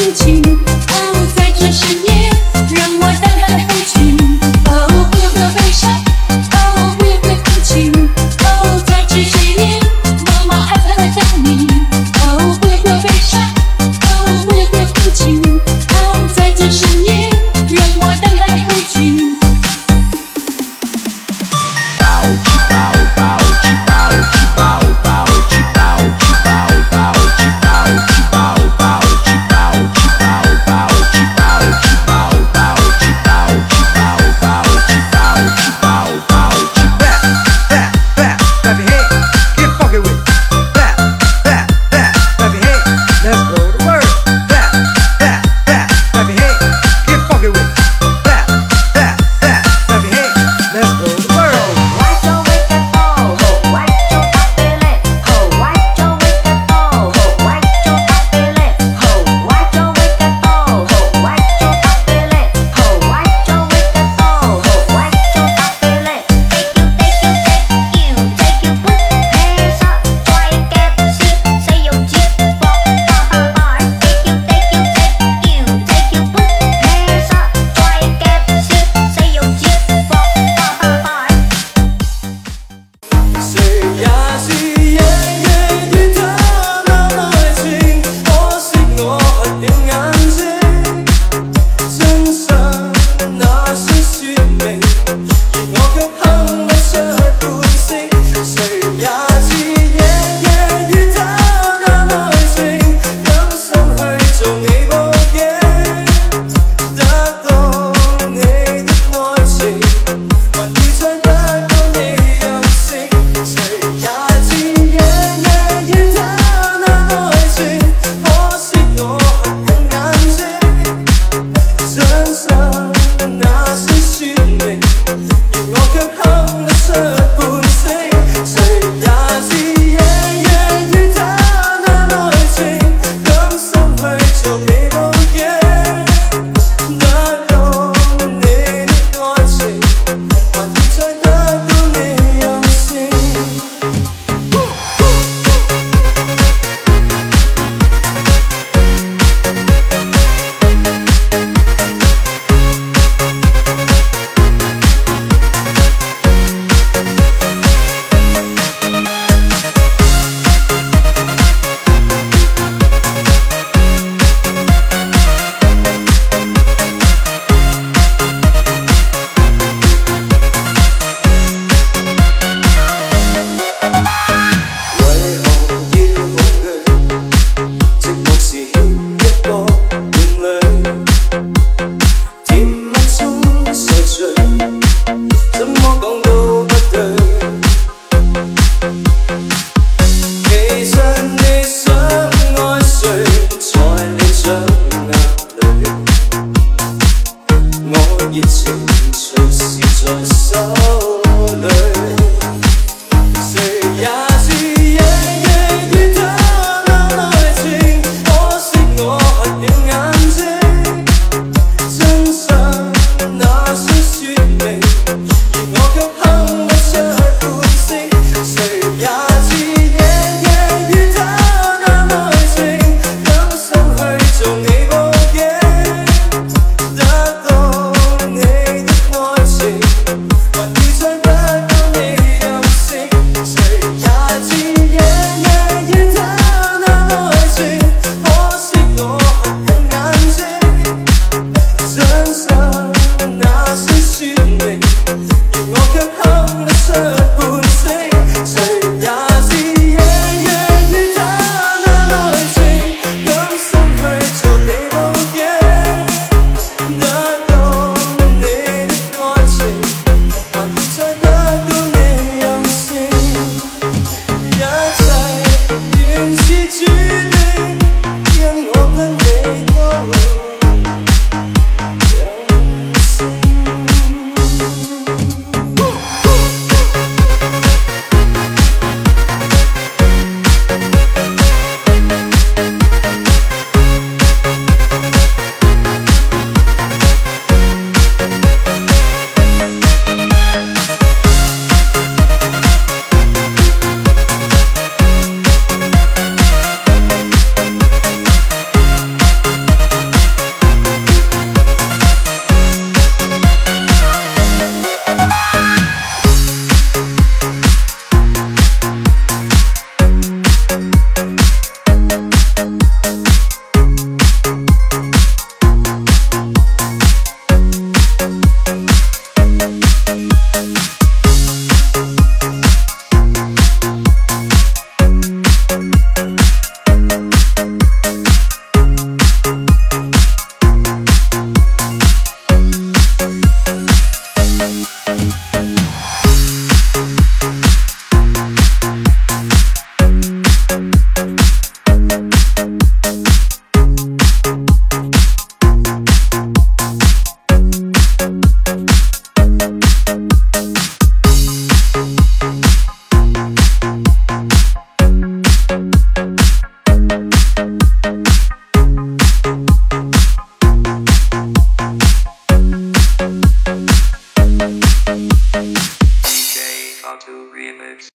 父亲哦在这深夜让我哦悲伤哦哭泣。哦在这深夜妈妈还在等你。哦悲伤哦哦在这深夜 μαλλιάζει